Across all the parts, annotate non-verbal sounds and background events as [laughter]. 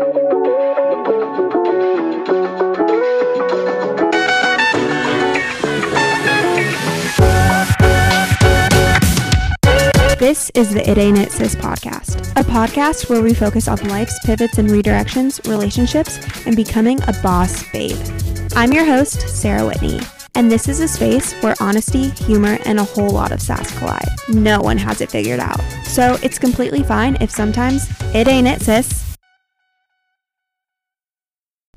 This is the It Ain't It Sis podcast, a podcast where we focus on life's pivots and redirections, relationships, and becoming a boss babe. I'm your host, Sarah Whitney, and this is a space where honesty, humor, and a whole lot of sass collide. No one has it figured out. So it's completely fine if sometimes it ain't it, sis.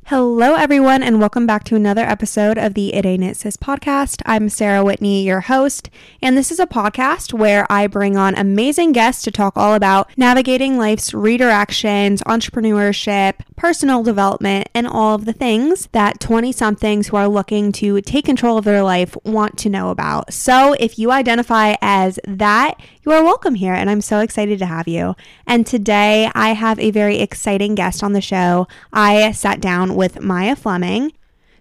Hello, everyone, and welcome back to another episode of the It Ain't It Sis podcast. I'm Sarah Whitney, your host, and this is a podcast where I bring on amazing guests to talk all about navigating life's redirections, entrepreneurship, personal development, and all of the things that 20 somethings who are looking to take control of their life want to know about. So, if you identify as that, you are welcome here, and I'm so excited to have you. And today I have a very exciting guest on the show. I sat down with Maya Fleming.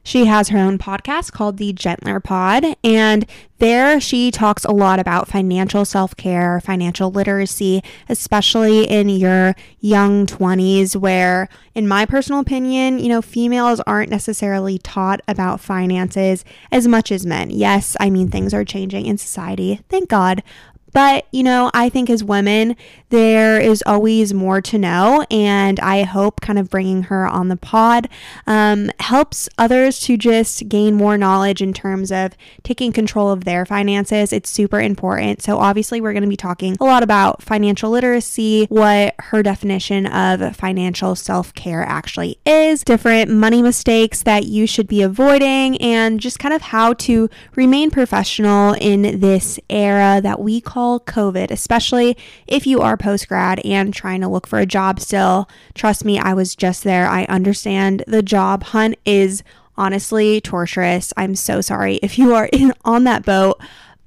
She has her own podcast called The Gentler Pod, and there she talks a lot about financial self care, financial literacy, especially in your young 20s, where, in my personal opinion, you know, females aren't necessarily taught about finances as much as men. Yes, I mean, things are changing in society, thank God, but, you know, I think as women, there is always more to know. And I hope kind of bringing her on the pod um, helps others to just gain more knowledge in terms of taking control of their finances. It's super important. So, obviously, we're going to be talking a lot about financial literacy, what her definition of financial self care actually is, different money mistakes that you should be avoiding, and just kind of how to remain professional in this era that we call COVID, especially if you are post grad and trying to look for a job still. Trust me, I was just there. I understand the job hunt is honestly torturous. I'm so sorry if you are [laughs] in on that boat.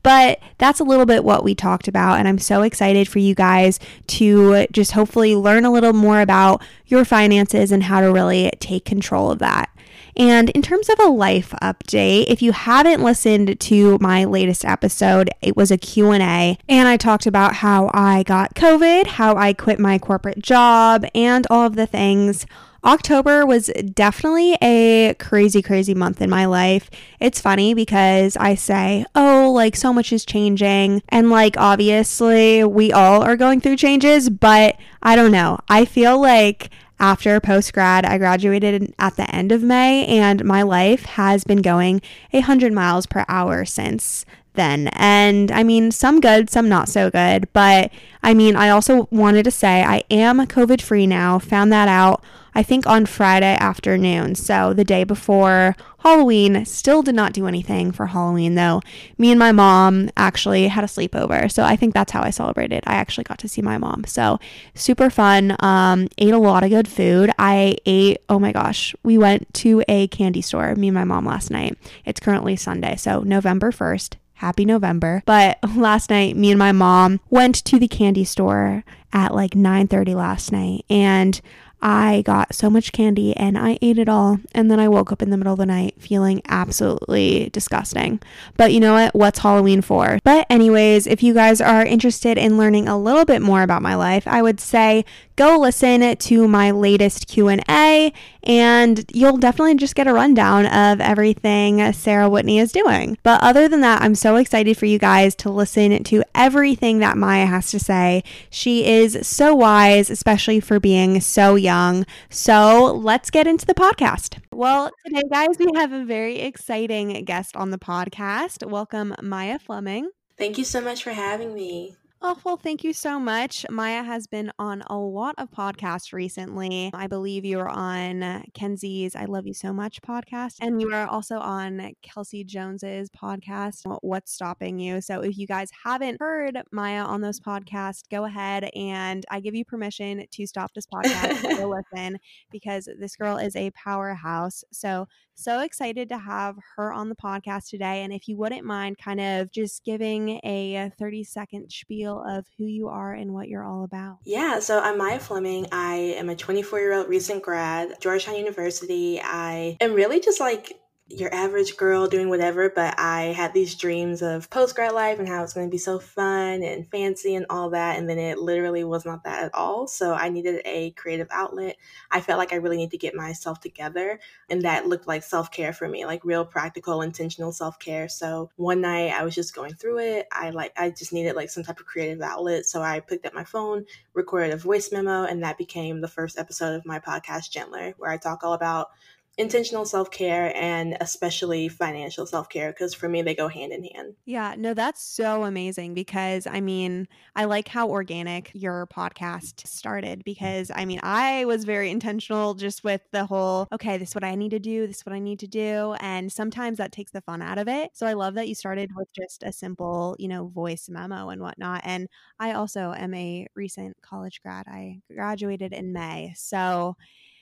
But that's a little bit what we talked about. And I'm so excited for you guys to just hopefully learn a little more about your finances and how to really take control of that. And in terms of a life update, if you haven't listened to my latest episode, it was a Q&A and I talked about how I got COVID, how I quit my corporate job, and all of the things. October was definitely a crazy, crazy month in my life. It's funny because I say, oh, like so much is changing. And like, obviously, we all are going through changes, but I don't know. I feel like after post grad, I graduated at the end of May, and my life has been going 100 miles per hour since then. And I mean, some good, some not so good. But I mean, I also wanted to say I am COVID free now, found that out I think on Friday afternoon. So the day before Halloween, still did not do anything for Halloween though. Me and my mom actually had a sleepover. So I think that's how I celebrated. I actually got to see my mom. So super fun. Um, ate a lot of good food. I ate, oh my gosh, we went to a candy store, me and my mom last night. It's currently Sunday. So November 1st happy November. But [laughs] last night, me and my mom went to the candy store at like 9:30 last night and I got so much candy and I ate it all. And then I woke up in the middle of the night feeling absolutely disgusting. But you know what? What's Halloween for? But, anyways, if you guys are interested in learning a little bit more about my life, I would say go listen to my latest Q&A and you'll definitely just get a rundown of everything Sarah Whitney is doing. But other than that, I'm so excited for you guys to listen to everything that Maya has to say. She is so wise, especially for being so young. So let's get into the podcast. Well, today, guys, we have a very exciting guest on the podcast. Welcome, Maya Fleming. Thank you so much for having me. Oh, well, thank you so much. Maya has been on a lot of podcasts recently. I believe you are on Kenzie's I Love You So Much podcast, and you are also on Kelsey Jones's podcast, What's Stopping You. So if you guys haven't heard Maya on those podcasts, go ahead and I give you permission to stop this podcast and go [laughs] listen because this girl is a powerhouse. So so excited to have her on the podcast today. And if you wouldn't mind kind of just giving a 30 second spiel of who you are and what you're all about. Yeah, so I'm Maya Fleming. I am a 24 year old recent grad, Georgetown University. I am really just like your average girl doing whatever, but I had these dreams of post grad life and how it's going to be so fun and fancy and all that. And then it literally was not that at all. So I needed a creative outlet. I felt like I really need to get myself together. And that looked like self care for me, like real practical, intentional self care. So one night I was just going through it. I like, I just needed like some type of creative outlet. So I picked up my phone, recorded a voice memo, and that became the first episode of my podcast, Gentler, where I talk all about intentional self care and especially financial self care because for me, they go hand in hand. Yeah, no, that's so amazing because I mean, I like how organic your podcast started because I mean, I was very intentional just with the whole, okay, this is what I need to do, this is what I need to do. And sometimes that takes the fun out of it. So I love that you started with just a simple, you know, voice memo and whatnot. And I also am a recent college grad. I graduated in May. So,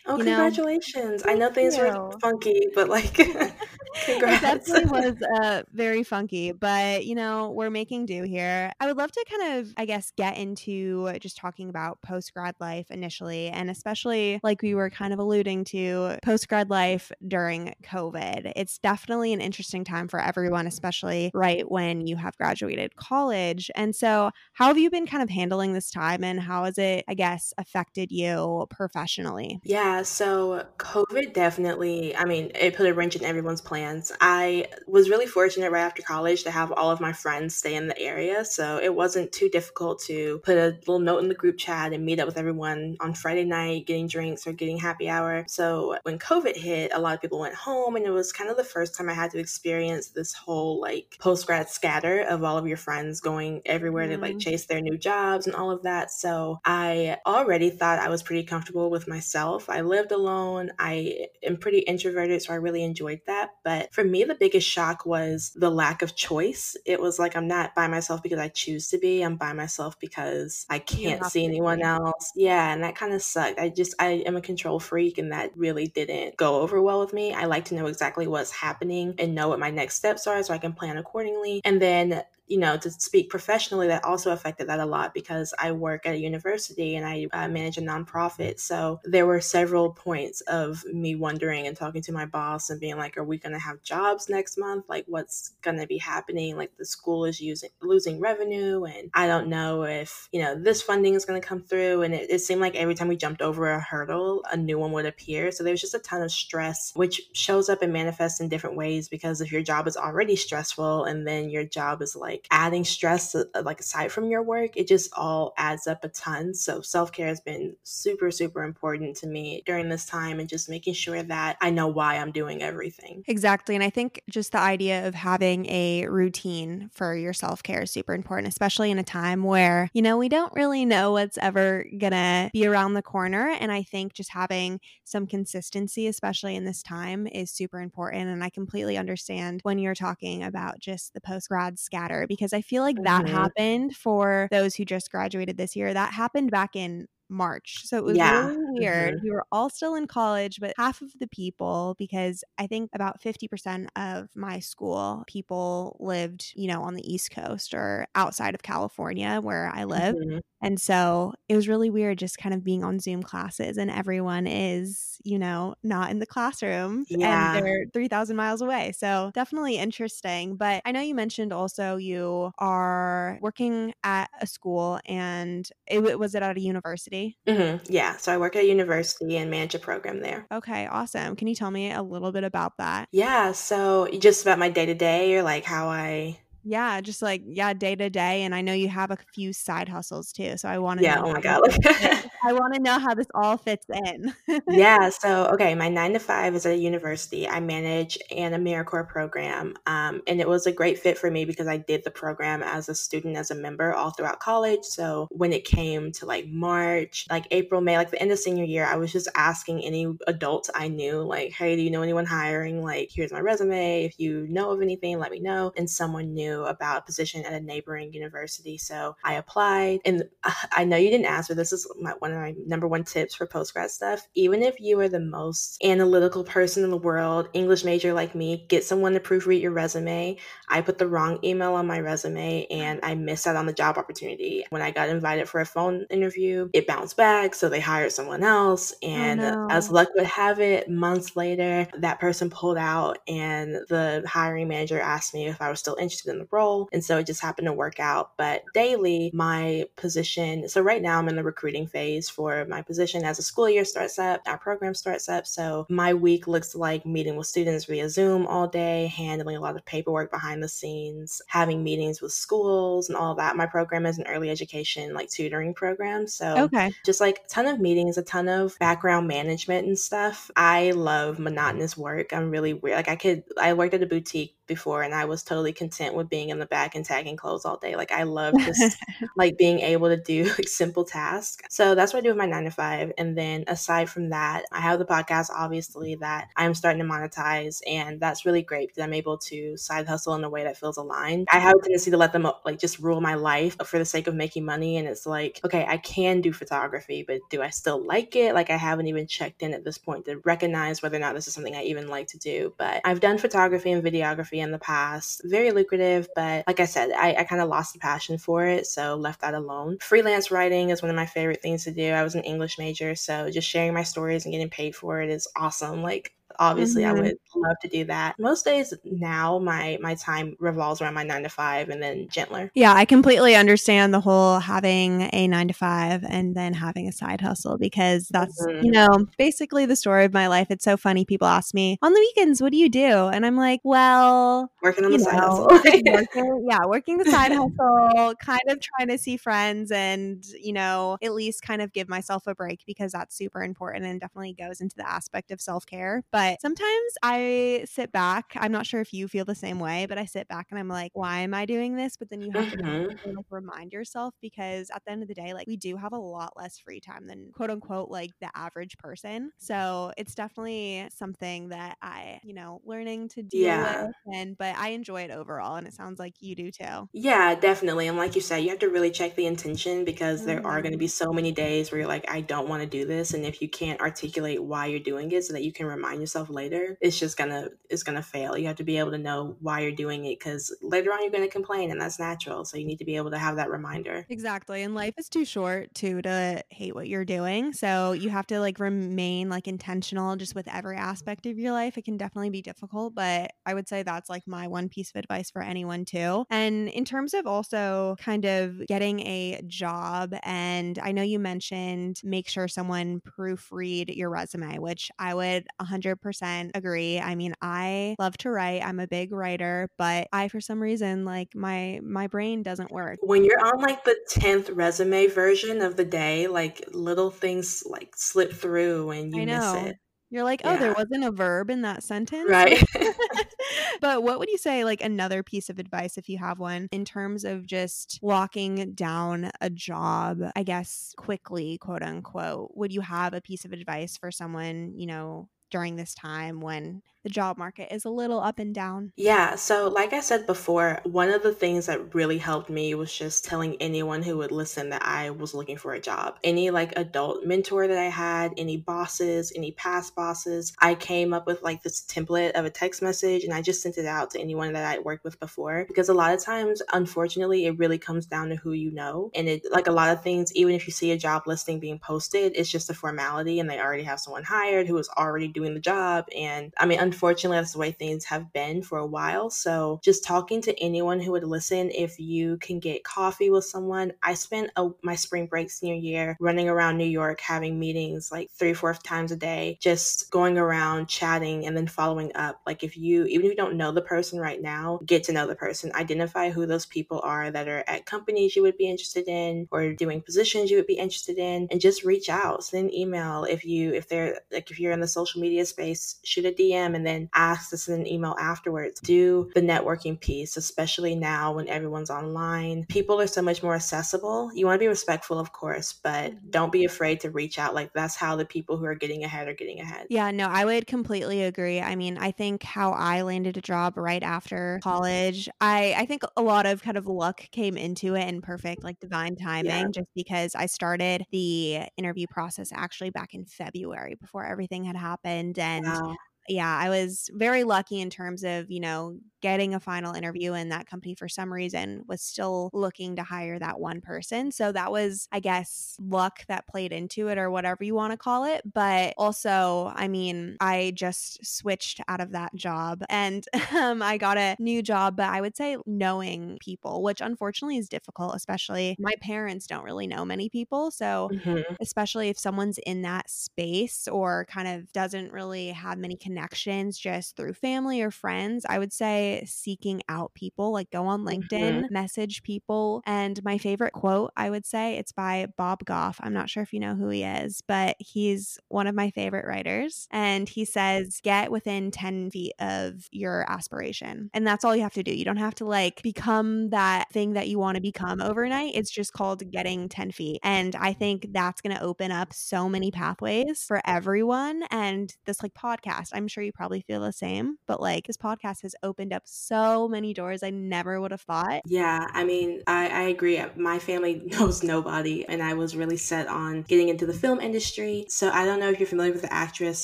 Oh, you congratulations. Know? I know things you. were funky, but like congrats. [laughs] [laughs] it definitely was uh, very funky, but you know, we're making do here. I would love to kind of, I guess, get into just talking about post grad life initially, and especially like we were kind of alluding to post grad life during COVID. It's definitely an interesting time for everyone, especially right when you have graduated college. And so, how have you been kind of handling this time and how has it, I guess, affected you professionally? Yeah. Yeah, so COVID definitely, I mean, it put a wrench in everyone's plans. I was really fortunate right after college to have all of my friends stay in the area. So it wasn't too difficult to put a little note in the group chat and meet up with everyone on Friday night, getting drinks or getting happy hour. So when COVID hit, a lot of people went home, and it was kind of the first time I had to experience this whole like post grad scatter of all of your friends going everywhere mm. to like mm-hmm. chase their new jobs and all of that. So I already thought I was pretty comfortable with myself. I lived alone. I am pretty introverted, so I really enjoyed that. But for me, the biggest shock was the lack of choice. It was like I'm not by myself because I choose to be. I'm by myself because I can't see anyone else. Yeah, and that kind of sucked. I just I am a control freak, and that really didn't go over well with me. I like to know exactly what's happening and know what my next steps are so I can plan accordingly. And then you know, to speak professionally, that also affected that a lot because I work at a university and I uh, manage a nonprofit. So there were several points of me wondering and talking to my boss and being like, are we going to have jobs next month? Like, what's going to be happening? Like, the school is using losing revenue, and I don't know if, you know, this funding is going to come through. And it, it seemed like every time we jumped over a hurdle, a new one would appear. So there was just a ton of stress, which shows up and manifests in different ways because if your job is already stressful and then your job is like, adding stress uh, like aside from your work it just all adds up a ton. So self-care has been super super important to me during this time and just making sure that i know why i'm doing everything. Exactly and i think just the idea of having a routine for your self-care is super important especially in a time where you know we don't really know what's ever gonna be around the corner and i think just having some consistency especially in this time is super important and i completely understand when you're talking about just the post grad scatter because I feel like that mm-hmm. happened for those who just graduated this year. That happened back in March. So it was yeah. really weird. Mm-hmm. We were all still in college, but half of the people, because I think about 50% of my school people lived, you know, on the East Coast or outside of California where I live. Mm-hmm. And so it was really weird just kind of being on Zoom classes and everyone is, you know, not in the classroom yeah. and they're 3,000 miles away. So definitely interesting. But I know you mentioned also you are working at a school and it was it at a university? Mm-hmm. Yeah. So I work at a university and manage a program there. Okay. Awesome. Can you tell me a little bit about that? Yeah. So just about my day to day or like how I yeah, just like yeah, day to day. And I know you have a few side hustles too. So I want to yeah, know. oh my god, [laughs] I want to know how this all fits in. yeah. [laughs] So okay, my nine to five is at a university. I manage an AmeriCorps program, um, and it was a great fit for me because I did the program as a student, as a member, all throughout college. So when it came to like March, like April, May, like the end of senior year, I was just asking any adults I knew, like, hey, do you know anyone hiring? Like, here's my resume. If you know of anything, let me know. And someone knew knew about a position at a neighboring university. So I applied. And uh, I know you didn't ask, but this is my, one of my number one tips for post grad stuff. Even if you are the most analytical person in the world, English major like me, get someone to proofread your resume. I put the wrong email on my resume and I missed out on the job opportunity. When I got invited for a phone interview, it bounced back. So they hired someone else. Oh, and oh, no. as luck would have it, months later, that person pulled out and the hiring manager asked me if I was still interested in the role. And so it just happened to work out. But daily, my position, so right now I'm in the recruiting phase for my position as a school year starts up, our program starts up. So my week looks like meeting with students via Zoom all day, handling a lot of paperwork behind the scenes, having meetings with schools and all that. My program is an early education, like tutoring program. So okay. just like a ton of meetings, a ton of background management and stuff. I love monotonous work. I'm really weird. Like I could, I worked at a boutique before and I was totally content with being in the back and tagging clothes all day. Like I love just [laughs] like being able to do like simple tasks. So that's what I do with my nine to five. And then aside from that, I have the podcast obviously that I'm starting to monetize and that's really great because I'm able to side hustle in a way that feels aligned. I have a tendency to let them uh, like just rule my life for the sake of making money. And it's like, okay, I can do photography, but do I still like it? Like I haven't even checked in at this point to recognize whether or not this is something I even like to do. But I've done photography and videography in the past. Very lucrative, but like I said, I, I kind of lost the passion for it, so left that alone. Freelance writing is one of my favorite things to do. I was an English major, so just sharing my stories and getting paid for it is awesome. Like obviously mm-hmm. I would love to do that. Most days now my my time revolves around my 9 to 5 and then gentler. Yeah, I completely understand the whole having a 9 to 5 and then having a side hustle because that's, mm-hmm. you know, basically the story of my life. It's so funny people ask me, "On the weekends, what do you do?" And I'm like, "Well, working on the know, side hustle." [laughs] working, yeah, working the side [laughs] hustle, kind of trying to see friends and, you know, at least kind of give myself a break because that's super important and definitely goes into the aspect of self-care. But but sometimes I sit back. I'm not sure if you feel the same way, but I sit back and I'm like, why am I doing this? But then you have mm-hmm. to like remind yourself because at the end of the day, like we do have a lot less free time than quote unquote like the average person. So it's definitely something that I, you know, learning to deal yeah. with. And but I enjoy it overall. And it sounds like you do too. Yeah, definitely. And like you said, you have to really check the intention because mm-hmm. there are going to be mm-hmm. so many days where you're like, I don't want to do this. And if you can't articulate why you're doing it so that you can remind yourself yourself later, it's just gonna it's gonna fail. You have to be able to know why you're doing it because later on you're gonna complain and that's natural. So you need to be able to have that reminder. Exactly. And life is too short too to hate what you're doing. So you have to like remain like intentional just with every aspect of your life. It can definitely be difficult, but I would say that's like my one piece of advice for anyone too. And in terms of also kind of getting a job, and I know you mentioned make sure someone proofread your resume, which I would 100 100% agree. I mean, I love to write. I'm a big writer, but I for some reason like my my brain doesn't work. When you're on like the 10th resume version of the day, like little things like slip through and you miss it. You're like, oh, yeah. there wasn't a verb in that sentence. Right. [laughs] [laughs] but what would you say, like, another piece of advice, if you have one, in terms of just locking down a job, I guess, quickly, quote unquote? Would you have a piece of advice for someone, you know, during this time when the job market is a little up and down? Yeah. So, like I said before, one of the things that really helped me was just telling anyone who would listen that I was looking for a job. Any like adult mentor that I had, any bosses, any past bosses, I came up with like this template of a text message and I just sent it out to anyone that I worked with before. Because a lot of times, unfortunately, it really comes down to who you know. And it, like a lot of things, even if you see a job listing being posted, it's just a formality and they already have someone hired who is already doing the job. And I mean, unfortunately, that's the way things have been for a while. So just talking to anyone who would listen, if you can get coffee with someone. I spent a, my spring break senior year running around New York, having meetings like three, four times a day, just going around chatting and then following up. Like if you, even if you don't know the person right now, get to know the person, identify who those people are that are at companies you would be interested in or doing positions you would be interested in and just reach out, send an email if you, if they're like, if you're in the social media space, shoot a DM and and then ask us in an email afterwards. Do the networking piece, especially now when everyone's online. People are so much more accessible. You want to be respectful, of course, but don't be afraid to reach out. Like that's how the people who are getting ahead are getting ahead. Yeah, no, I would completely agree. I mean, I think how I landed a job right after college, I I think a lot of kind of luck came into it and perfect like divine timing yeah. just because I started the interview process actually back in February before everything had happened and wow yeah, I was very lucky in terms of, you know, getting a final interview and that company for some reason was still looking to hire that one person. So that was, I guess, luck that played into it or whatever you want to call it. But also, I mean, I just switched out of that job and [laughs] um, I got a new job, but I would say knowing people, which unfortunately is difficult, especially my parents don't really know many people. So, mm-hmm. especially if someone's in that space or kind of doesn't really have many connections connections just through family or friends, I would say seeking out people, like go on LinkedIn, mm-hmm. message people. And my favorite quote, I would say, it's by Bob Goff. I'm not sure if you know who he is, but he's one of my favorite writers. And he says, get within 10 feet of your aspiration. And that's all you have to do. You don't have to like become that thing that you want to become overnight. It's just called getting 10 feet. And I think that's going to open up so many pathways for everyone. And this like podcast, I'm sure you probably feel the same, but like this podcast has opened up so many doors I never would have thought. Yeah, I mean, I, I agree. Uh, my family [laughs] knows nobody, and I was really set on getting into the film industry. So I don't know if you're familiar with the actress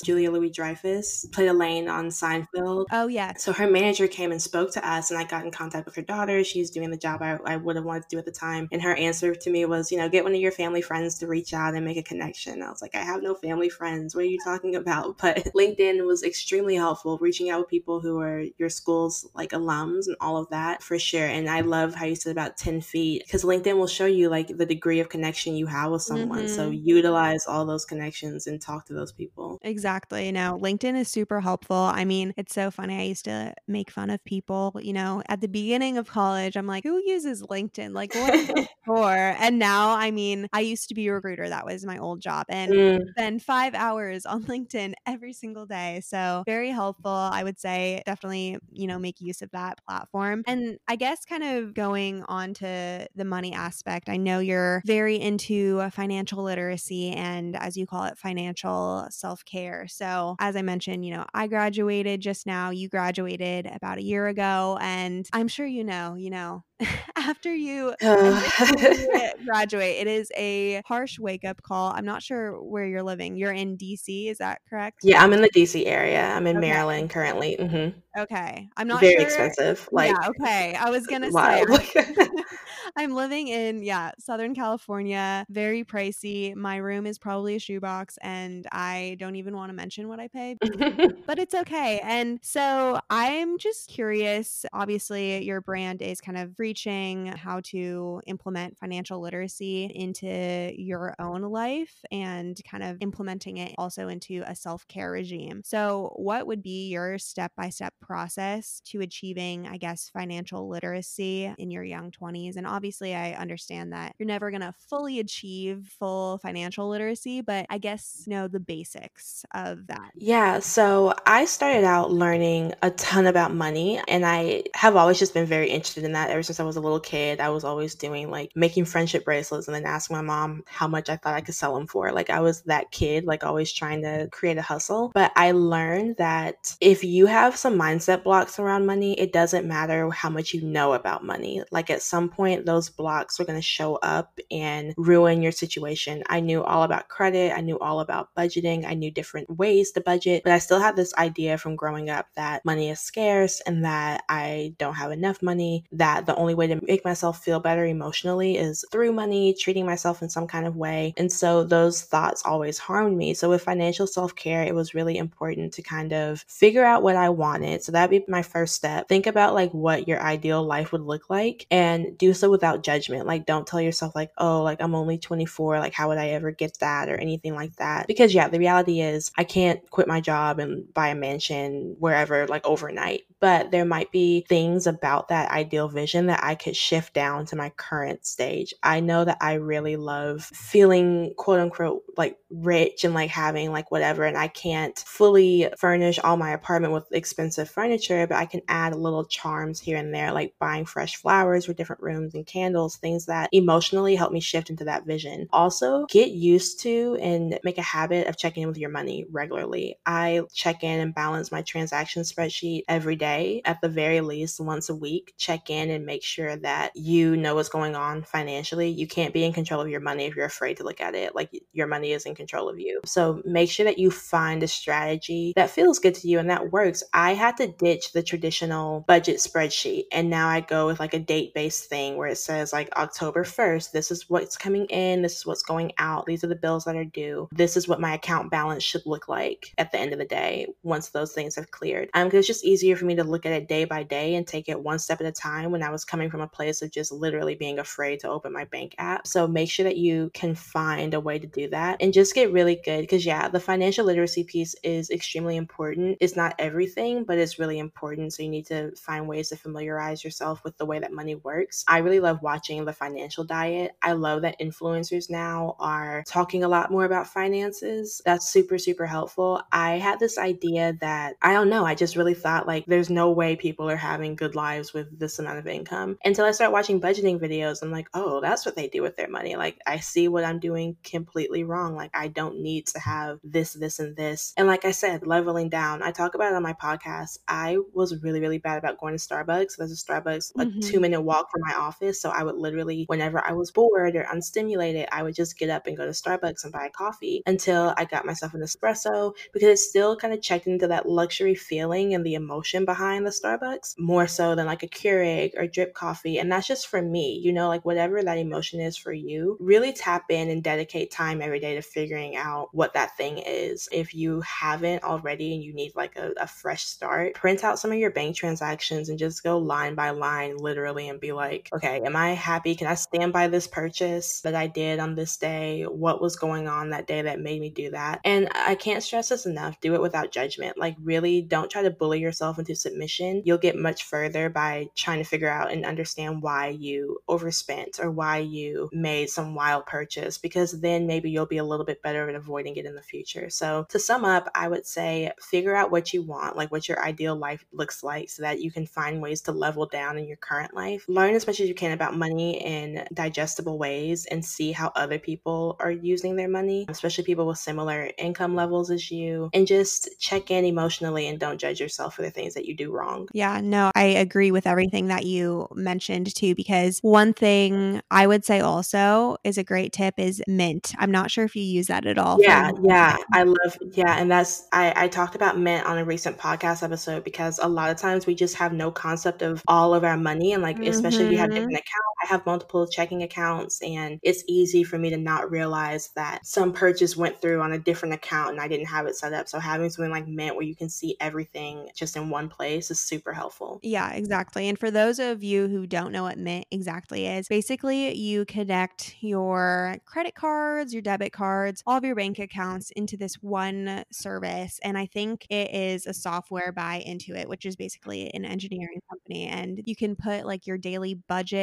Julia Louis Dreyfus, played Elaine on Seinfeld. Oh, yeah. So her manager came and spoke to us, and I got in contact with her daughter. She's doing the job I, I would have wanted to do at the time. And her answer to me was, you know, get one of your family friends to reach out and make a connection. I was like, I have no family friends. What are you talking about? [laughs] But LinkedIn was extremely helpful reaching out with people who are your school's like alums and all of that for sure. And I love how you said about 10 feet because LinkedIn will show you like the degree of connection you have with someone. Mm-hmm. So utilize all those connections and talk to those people. Exactly. Now, LinkedIn is super helpful. I mean, it's so funny. I used to make fun of people, you know, at the beginning of college, I'm like, who uses LinkedIn? Like, what is it [laughs] for? And now, I mean, I used to be a recruiter. That was my old job. And mm. spend five hours on [laughs] LinkedIn every single day. So, very very helpful. I would say definitely, you know, make use of that platform. And I guess kind of going on to the money aspect, I know you're very into financial literacy and as you call it, financial self care. So, as I mentioned, you know, I graduated just now, you graduated about a year ago. And I'm sure you know, you know, [laughs] after you [sighs] graduate, it is a harsh wake up call. I'm not sure where you're living. You're in DC, is that correct? Yeah, I'm in the DC area. I'm in okay. Maryland currently. Mm-hmm. Okay, I'm not very sure. expensive. Like, yeah, okay. I was gonna say [laughs] [laughs] I'm living in yeah Southern California. Very pricey. My room is probably a shoebox, and I don't even want to mention what I pay, [laughs] but it's okay. And so I'm just curious. Obviously, your brand is kind of preaching how to implement financial literacy into your own life and kind of implementing it also into a self care regime. So, what would be your step by step process to achieving, I guess, financial literacy in your young 20s? And obviously, I understand that you're never going to fully achieve full financial literacy, but I guess know the basics of that. Yeah. So, I started out learning a ton about money, and I have always just been very interested in that ever since I was a little kid. I was always doing like making friendship bracelets and then asking my mom how much I thought I could sell them for. Like, I was that kid, like, always trying to create a hustle. But I learned that if you have some mindset blocks around money, it doesn't matter how much you know about money. Like, at some point, those blocks are going to show up and ruin your situation. I knew all about credit, I knew all about budgeting, I knew different ways to budget, but I still had this idea from growing up that money is scarce and that I don't have enough money, that the only way to make myself feel better emotionally is through money, treating myself in some kind of way. And so those thoughts always harmed me. So with financial self care, it was really important to kind of figure out what I wanted. So that'd be my first step. Think about like what your ideal life would look like and do so without judgment. Like don't tell yourself like, oh, like I'm only 24. Like how would I ever get that or anything like that? Because yeah, the reality is I can't quit my job and buy a mansion wherever like overnight but there might be things about that ideal vision that I could shift down to my current stage. I know that I really love feeling quote unquote like rich and like having like whatever, and I can't fully furnish all my apartment with expensive furniture, but I can add little charms here and there, like buying fresh flowers for different rooms and candles, things that emotionally help me shift into that vision. Also, get used to and make a habit of checking in with your money regularly. I check in and balance my transaction spreadsheet every day, at the very least once a week. Check in and make sure that you know what's going on financially. You can't be in control of your money if you're afraid to look at it. Like your money is in control of you. So make sure that you find a strategy that feels good to you and that works. I had to ditch the traditional budget spreadsheet and now I go with like a date based thing where it says like October 1st, this is what's coming in, this is what's going out, these are the bills that are due, this is what my account balance should look like at the end of the day once those things have cleared. Um, because it's just easier for me to look at it day by day and take it one step at a time when I was coming from a place of just literally being afraid to open my bank app. So make sure that you can find a way to do that and just get really good because, yeah, the financial literacy piece is extremely important. It's not everything, but it's really important. So you need to find ways to familiarize yourself with the way that money works. I really love watching the financial diet. I love that influencers now are talking a lot more about finances. That's super, super helpful. I had this idea that I don't know, I just really thought like there's no way people are having good lives with this amount of income until I start watching budgeting videos. I'm like, oh, that's what they do with their money. Like, I see what I'm doing completely wrong. Like, I don't need to have this, this, and this. And like I said, leveling down. I talk about it on my podcast. I was really, really bad about going to Starbucks. There's a Starbucks a mm-hmm. two minute walk from my office. So I would literally, whenever I was bored or unstimulated, I would just get up and go to Starbucks and buy a coffee until I got myself an espresso because it still kind of checked into that luxury feeling and the emotion behind the Starbucks more so than like a Keurig or drip coffee. And that's just for me, you know, like whatever that emotion is for you, really tap in and dedicate time every day to figuring out what that thing is. If you haven't already and you need like a, a fresh start, print out some of your bank transactions and just go line by line, literally, and be like, okay, am I happy? Can I stand by this purchase that I did on this day? What was going on that day that made me do that? And I can't stress this enough do it without judgment. Like, really, don't try to bully yourself into submission. You'll get much further by trying to figure out and understand why you overspent or why you made some wild purchase, because then maybe you'll be a little bit better at avoiding it in the future. So, to sum up, I would say figure out what you want, like what your ideal life looks like, so that you can find ways to level down in your current life. Learn as much as you can about money in digestible ways and see how other people are using their money, especially people with similar income levels as you, and just check in emotionally and don't judge yourself for the things that you do wrong. Yeah, no, I agree with everything that you mentioned too, because one thing I would say also is a great tip is mint. I'm not sure if you use that at all. Yeah, yeah. I love, yeah. And that's, I, I talked about mint on a recent podcast episode because a lot of times we just have no concept of all of our money. And like, mm-hmm. especially if you have different mm-hmm. I have multiple checking accounts and it's easy for me to not realize that some purchase went through on a different account and I didn't have it set up. So having something like mint where you can see everything just in one place is super helpful. Yeah, exactly. And for those of you who don't know what mint exactly is, basically you connect your credit cards, your debit cards, all of your bank accounts into this one service. And I think it is a software by Intuit, which is basically an engineering company. And you can put like your daily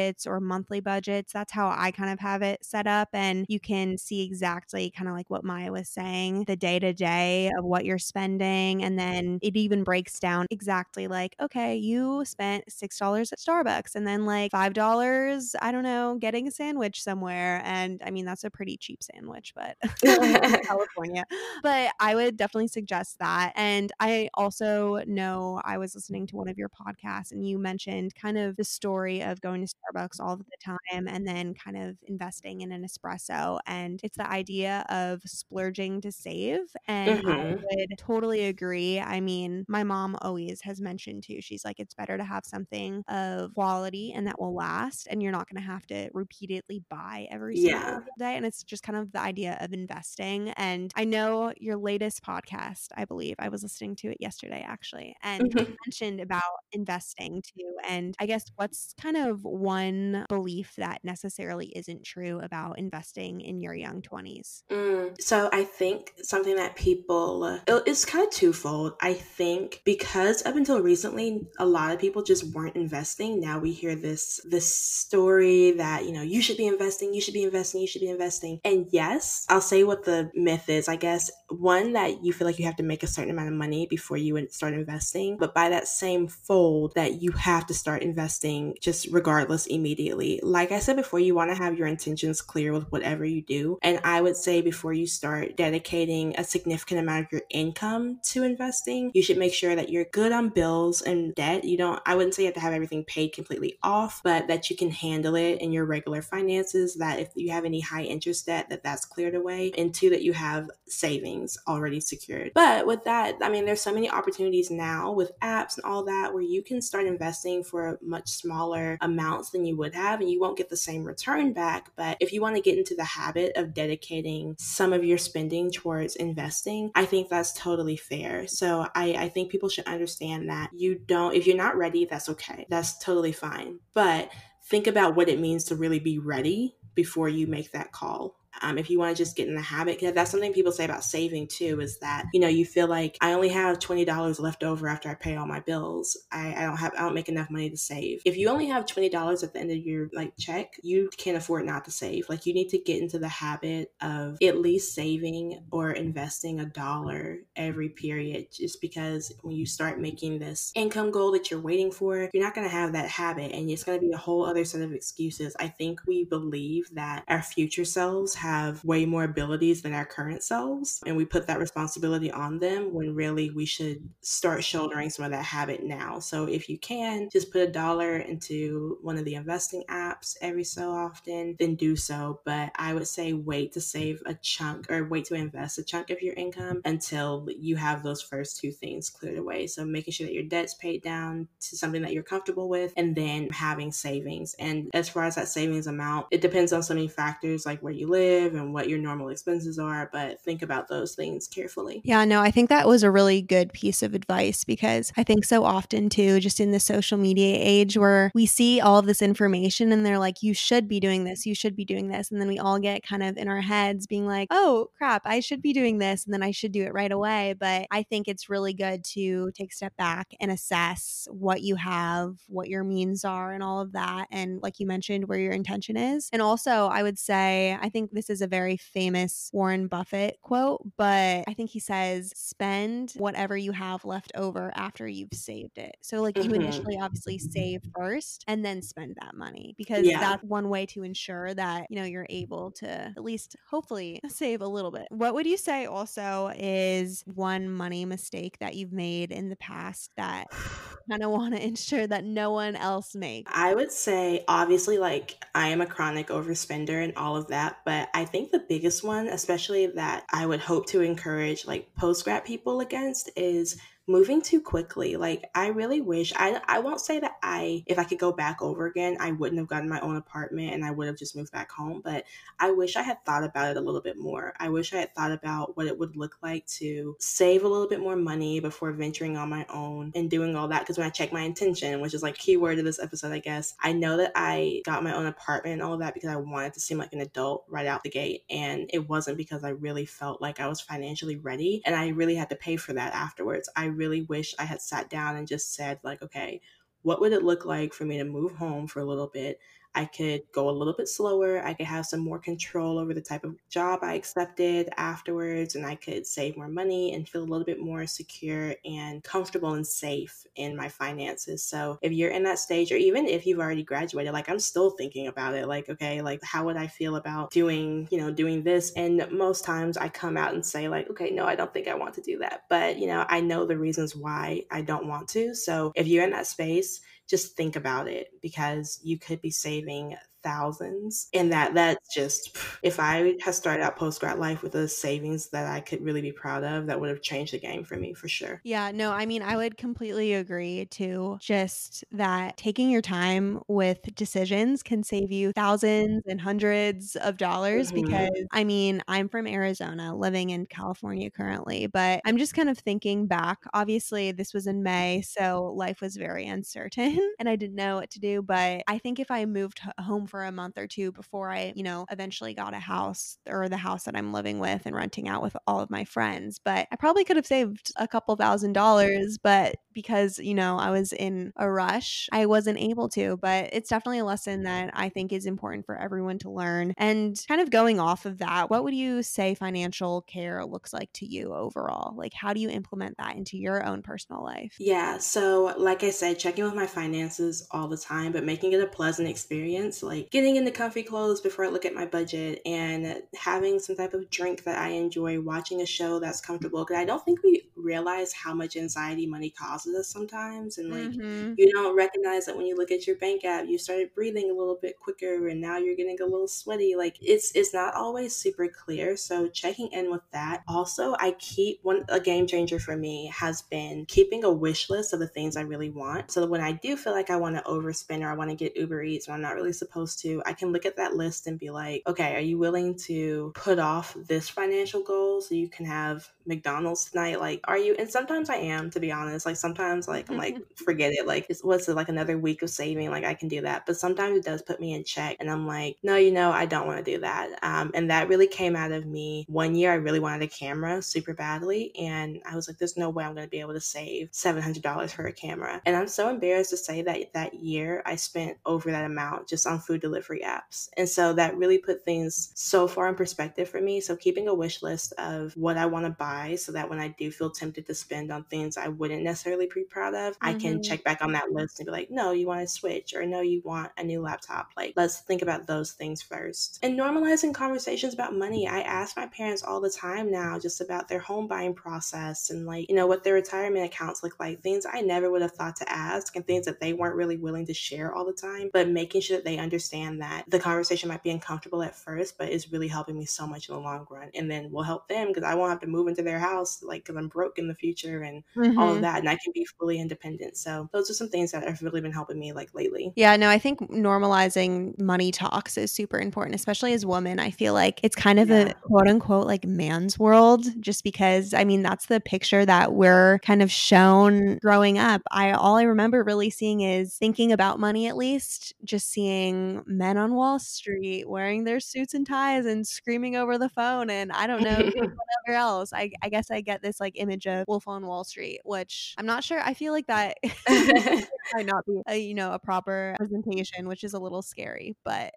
budgets or monthly budgets. That's how I kind of have it set up. And you can see exactly kind of like what Maya was saying, the day to day of what you're spending. And then it even breaks down exactly like, okay, you spent $6 at Starbucks and then like $5, I don't know, getting a sandwich somewhere. And I mean, that's a pretty cheap sandwich, but [laughs] [laughs] California. But I would definitely suggest that. And I also know I was listening to one of your podcasts and you mentioned kind of the story of going to Starbucks all the time and then kind of investing in an espresso. And it's the idea of splurging to save. And mm-hmm. I would totally agree. I mean, my mom always has mentioned too, she's like, it's better to have something of quality and that will last. And you're not going to have to repeatedly buy every single yeah. day. And it's just kind of the idea of investing. And I know your latest podcast, I believe I was listening to it yesterday actually, and mm-hmm. mentioned about investing too. And I guess what's kind of one belief that necessarily isn't true about investing in your young 20s? Mm, so I think something that people, it's kind of twofold. I think because up until until recently, a lot of people just weren't investing. Now we hear this this story that, you know, you should be investing, you should be investing, you should be investing. And yes, I'll say what the myth is, I guess. One that you feel like you have to make a certain amount of money before you start investing, but by that same fold that you have to start investing just regardless immediately. Like I said before, you want to have your intentions clear with whatever you do. And I would say before you start dedicating a significant amount of your income to investing, you should make sure that you're good on bills and debt. You don't, I wouldn't say you have to have everything paid completely off, but that you can handle it in your regular finances, that if you have any high interest debt, that that's cleared away, and two, that you have savings already secured. But with that, I mean, there's so many opportunities now with apps and all that where you can start investing for much smaller amounts than you would have, and you won't get the same return back. But if you want to get into the habit of dedicating some of your spending towards investing, I think that's totally fair. So I, I think people should understand that you don't, if you're not ready, that's okay. That's totally fine. But think about what it means to really be ready before you make that call um, if you want to just get in the habit because that's something people say about saving too is that you know you feel like i only have $20 left over after i pay all my bills. I, I don't have i don't make enough money to save. If you only have $20 at the end of your like check you can't afford not to save. Like you need to get into the habit of at least saving or investing a dollar every period just because when you start making this income goal that you're waiting for you're not going to have that habit and it's going to be a whole other set of excuses. I think we believe that our future selves have have way more abilities than our current selves. And we put that responsibility on them when really we should start shouldering some of that habit now. So if you can, just put a dollar into one of the investing apps every so often, then do so. But I would say wait to save a chunk or wait to invest a chunk of your income until you have those first two things cleared away. So making sure that your debt's paid down to something that you're comfortable with and then having savings. And as far as that savings amount, it depends on so many factors like where you live live and what your normal expenses are, but think about those things carefully. Yeah, no, I think that was a really good piece of advice because I think so often too, just in the social media age where we see all this information and they're like, you should be doing this, you should be doing this. And then we all get kind of in our heads being like, oh crap, I should be doing this and then I should do it right away. But I think it's really good to take a step back and assess what you have, what your means are, and all of that. And like you mentioned, where your intention is. And also, I would say, I think this is a very famous Warren Buffett quote, but I think he says, spend whatever you have left over after you've saved it. So, like, mm-hmm. you initially obviously save first and then spend that money because yeah. that's one way to ensure that, you know, you're able to at least hopefully [laughs] save a little bit. What would you say also is one money mistake that you've made in the past that [sighs] kind of want to ensure that no one else makes? I would say, obviously, like, I am a chronic overspender and all of that, but I think the biggest one, especially that I would hope to encourage like post grad people against, is moving too quickly. Like I really wish I I won't say that I if I could go back over again, I wouldn't have gotten my own apartment and I would have just moved back home, but I wish I had thought about it a little bit more. I wish I had thought about what it would look like to save a little bit more money before venturing on my own and doing all that because when I check my intention, which is like keyword of this episode, I guess, I know that I got my own apartment and all of that because I wanted to seem like an adult right out the gate and it wasn't because I really felt like I was financially ready and I really had to pay for that afterwards. I really wish I had sat down and just said, like, okay, what would it look like for me to move home for a little bit I could go a little bit slower. I could have some more control over the type of job I accepted afterwards, and I could save more money and feel a little bit more secure and comfortable and safe in my finances. So, if you're in that stage, or even if you've already graduated, like I'm still thinking about it, like, okay, like how would I feel about doing, you know, doing this? And most times I come out and say, like, okay, no, I don't think I want to do that. But, you know, I know the reasons why I don't want to. So, if you're in that space, just think about it because you could be saving thousands and that that's just if i had started out post grad life with a savings that i could really be proud of that would have changed the game for me for sure yeah no i mean i would completely agree to just that taking your time with decisions can save you thousands and hundreds of dollars mm-hmm. because i mean i'm from arizona living in california currently but i'm just kind of thinking back obviously this was in may so life was very uncertain [laughs] and i didn't know what to do but i think if i moved home for a month or two before I, you know, eventually got a house or the house that I'm living with and renting out with all of my friends. But I probably could have saved a couple thousand dollars, but because, you know, I was in a rush, I wasn't able to. But it's definitely a lesson that I think is important for everyone to learn. And kind of going off of that, what would you say financial care looks like to you overall? Like, how do you implement that into your own personal life? Yeah. So, like I said, checking with my finances all the time, but making it a pleasant experience, like getting into comfy clothes before I look at my budget and having some type of drink that I enjoy, watching a show that's comfortable. Because I don't think we realize how much anxiety money causes us sometimes. And like, mm-hmm. you don't recognize that when you look at your bank app, you started breathing a little bit quicker and now you're getting a little sweaty. Like, it's, it's not always super clear. So, checking in with that. Also, I keep one, a game changer for me has been keeping a wish list of the things I really want. So that when I do feel like I want to overspend or I want to get Uber Eats and I'm not really supposed to, I can look at that list and be like, okay, are you willing to put off this financial goal so you can have McDonald's tonight? Like, are you? And sometimes I am, to be honest. Like, sometimes, like, I'm like, forget it. Like, it's, what's it, like another week of saving? Like, I can do that. But sometimes it does put me in check. And I'm like, no, you know, I don't want to do that. Um, and that really came out of me. One year, I really wanted a camera super badly. And I was like, there's no way I'm going to be able to save $700 for a camera. And I'm so embarrassed to say that that year I spent over that amount just on food delivery apps. And so that really put things so far in perspective for me. So keeping a wish list of what I want to buy so that when I do feel tempted to spend on things I wouldn't necessarily be proud of, mm-hmm. I can mm-hmm. check back on that list and be like, no, you want to switch or no, you want a new laptop. Like, let's think about those things first. And normalizing conversations about money. I ask my parents all the time now just about their home buying process and like, you know, what their retirement accounts look like, things I never would have thought to ask and things that they weren't really willing to share all the time, but making sure that they understand that the conversation might be uncomfortable at first, but is really helping me so much in the long run. And then will help them because I won't have to move into their house, like, because I'm broke in the future and mm-hmm. all of mm-hmm. that. And I can be fully independent. So those are some things that have really been helping me, like, lately. Yeah, no, I think normalizing money talks is super important, especially as women. I feel like it's kind of yeah. a quote unquote like man's world, just because, I mean, that's the picture that we're kind of shown growing up. I, all I remember really seeing is thinking about money, at least, just seeing men on Wall Street wearing their suits and ties and screaming over the phone. And I don't know [laughs] whatever else. I, I guess I get this like image of Wolf on Wall Street, which I'm not sure. I feel like that [laughs] [laughs] [laughs] might not be a, you know, a proper presentation, which is a little scary, but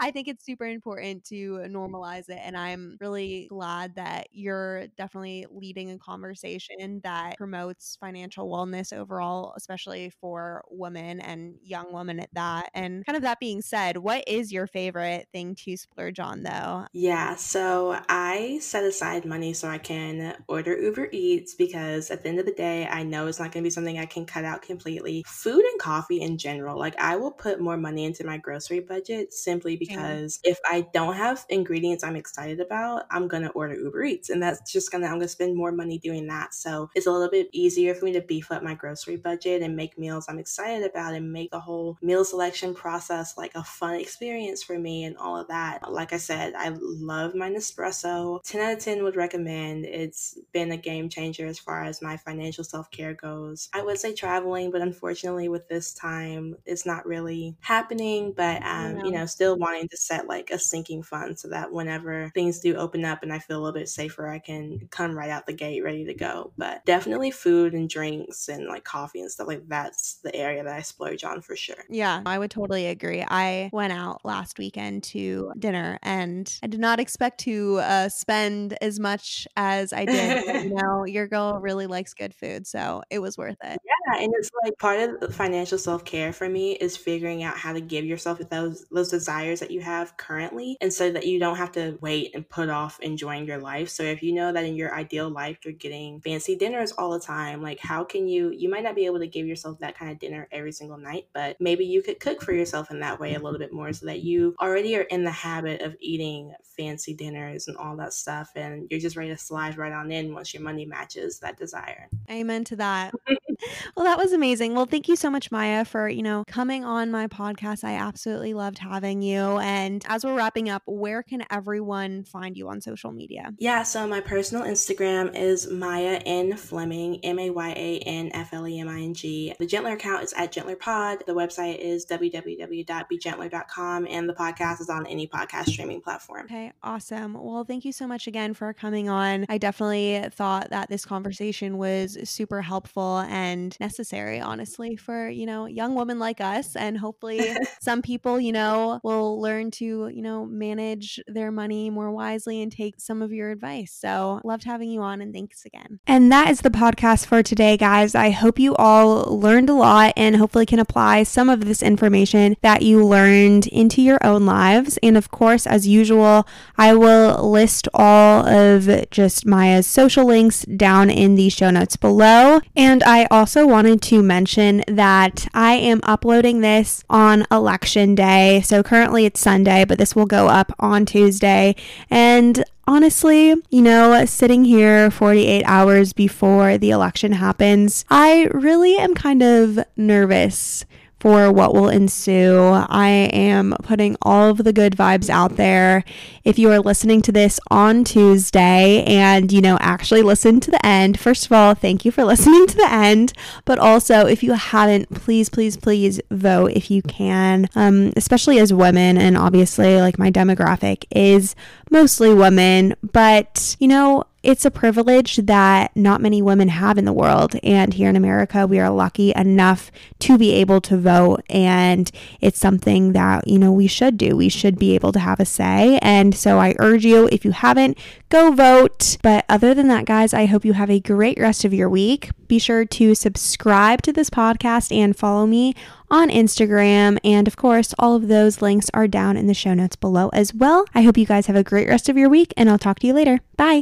I think it's super important to normalize it. And I'm really glad that you're definitely leading a conversation that promotes financial wellness overall, especially for women and young women at that. And kind of that being said, what is your favorite thing to splurge on though? Yeah, so I set aside money so I can order Uber Eats because at the end of the day, I know it's not going to be something I can cut out completely. Food and coffee in general, like I will put more money into my grocery budget simply because mm. if I don't have ingredients I'm excited about, I'm going to order Uber Eats and that's just going to, I'm going to spend more money doing that. So it's a little bit easier for me to beef up my grocery budget and make meals I'm excited about and make the whole meal selection process like a fun experience for me and all of that. Like I said, I love my Nespresso. 10 out of 10 would recommend. It's been a game changer as far as my financial self care goes. I would say traveling, but unfortunately, with this time, it's not really happening. But, um, you know, still wanting to set like a sinking fund so that whenever things do open up and I feel a little bit safer, I can come right out the gate ready to go. But definitely food and drinks and like coffee and stuff like that's the area that I splurge on for sure. Yeah, I would totally agree. I went out last weekend to dinner and I did not expect to uh, spend as much as I did. you know, your girl really likes good food, so it was worth it. Yeah, and it's like part of the financial self care for me is figuring out how to give yourself those those desires that you have currently, and so that you don't have to wait and put off enjoying your life. So if you know that in your ideal life you're getting fancy dinners all the time, like how can you? You might not be able to give yourself that kind of dinner every single night, but maybe you could cook for yourself in that way a little bit more, so that you already are in the habit of eating fancy dinners and all that stuff, and you're just ready to slide right on in once your money matches that desire. Amen to that. [laughs] [laughs] well, that was amazing. Well, thank you so much, Maya, for, you know, coming on my podcast. I absolutely loved having you. And as we're wrapping up, where can everyone find you on social media? Yeah, so my personal Instagram is Maya N Fleming, M A Y A N F L E M I N G. The Gentler account is at Gentler Pod. The website is www.begentler.com, and the podcast is on any podcast streaming platform. Okay, awesome. Well, thank you so much again for coming on. I definitely thought that this conversation was super helpful and and necessary, honestly, for, you know, young women like us. And hopefully [laughs] some people, you know, will learn to, you know, manage their money more wisely and take some of your advice. So loved having you on and thanks again. And that is the podcast for today, guys. I hope you all learned a lot and hopefully can apply some of this information that you learned into your own lives. And of course, as usual, I will list all of just Maya's social links down in the show notes below. And I also wanted to mention that I am uploading this on election day. So currently it's Sunday, but this will go up on Tuesday. And honestly, you know, sitting here 48 hours before the election happens, I really am kind of nervous for what will ensue. I am putting all of the good vibes out there. If you are listening to this on Tuesday and, you know, actually listen to the end, first of all, thank you for [laughs] listening to the end. But also, if you haven't, please, please, please vote if you can, um, especially as women. And obviously, like my demographic is mostly women. But, you know, it's a privilege that not many women have in the world. And here in America, we are lucky enough to be able to vote. And it's something that, you know, we should do. We should be able to have a say. And so I urge you, if you haven't, go vote. But other than that, guys, I hope you have a great rest of your week. Be sure to subscribe to this podcast and follow me on Instagram. And of course, all of those links are down in the show notes below as well. I hope you guys have a great rest of your week, and I'll talk to you later. Bye.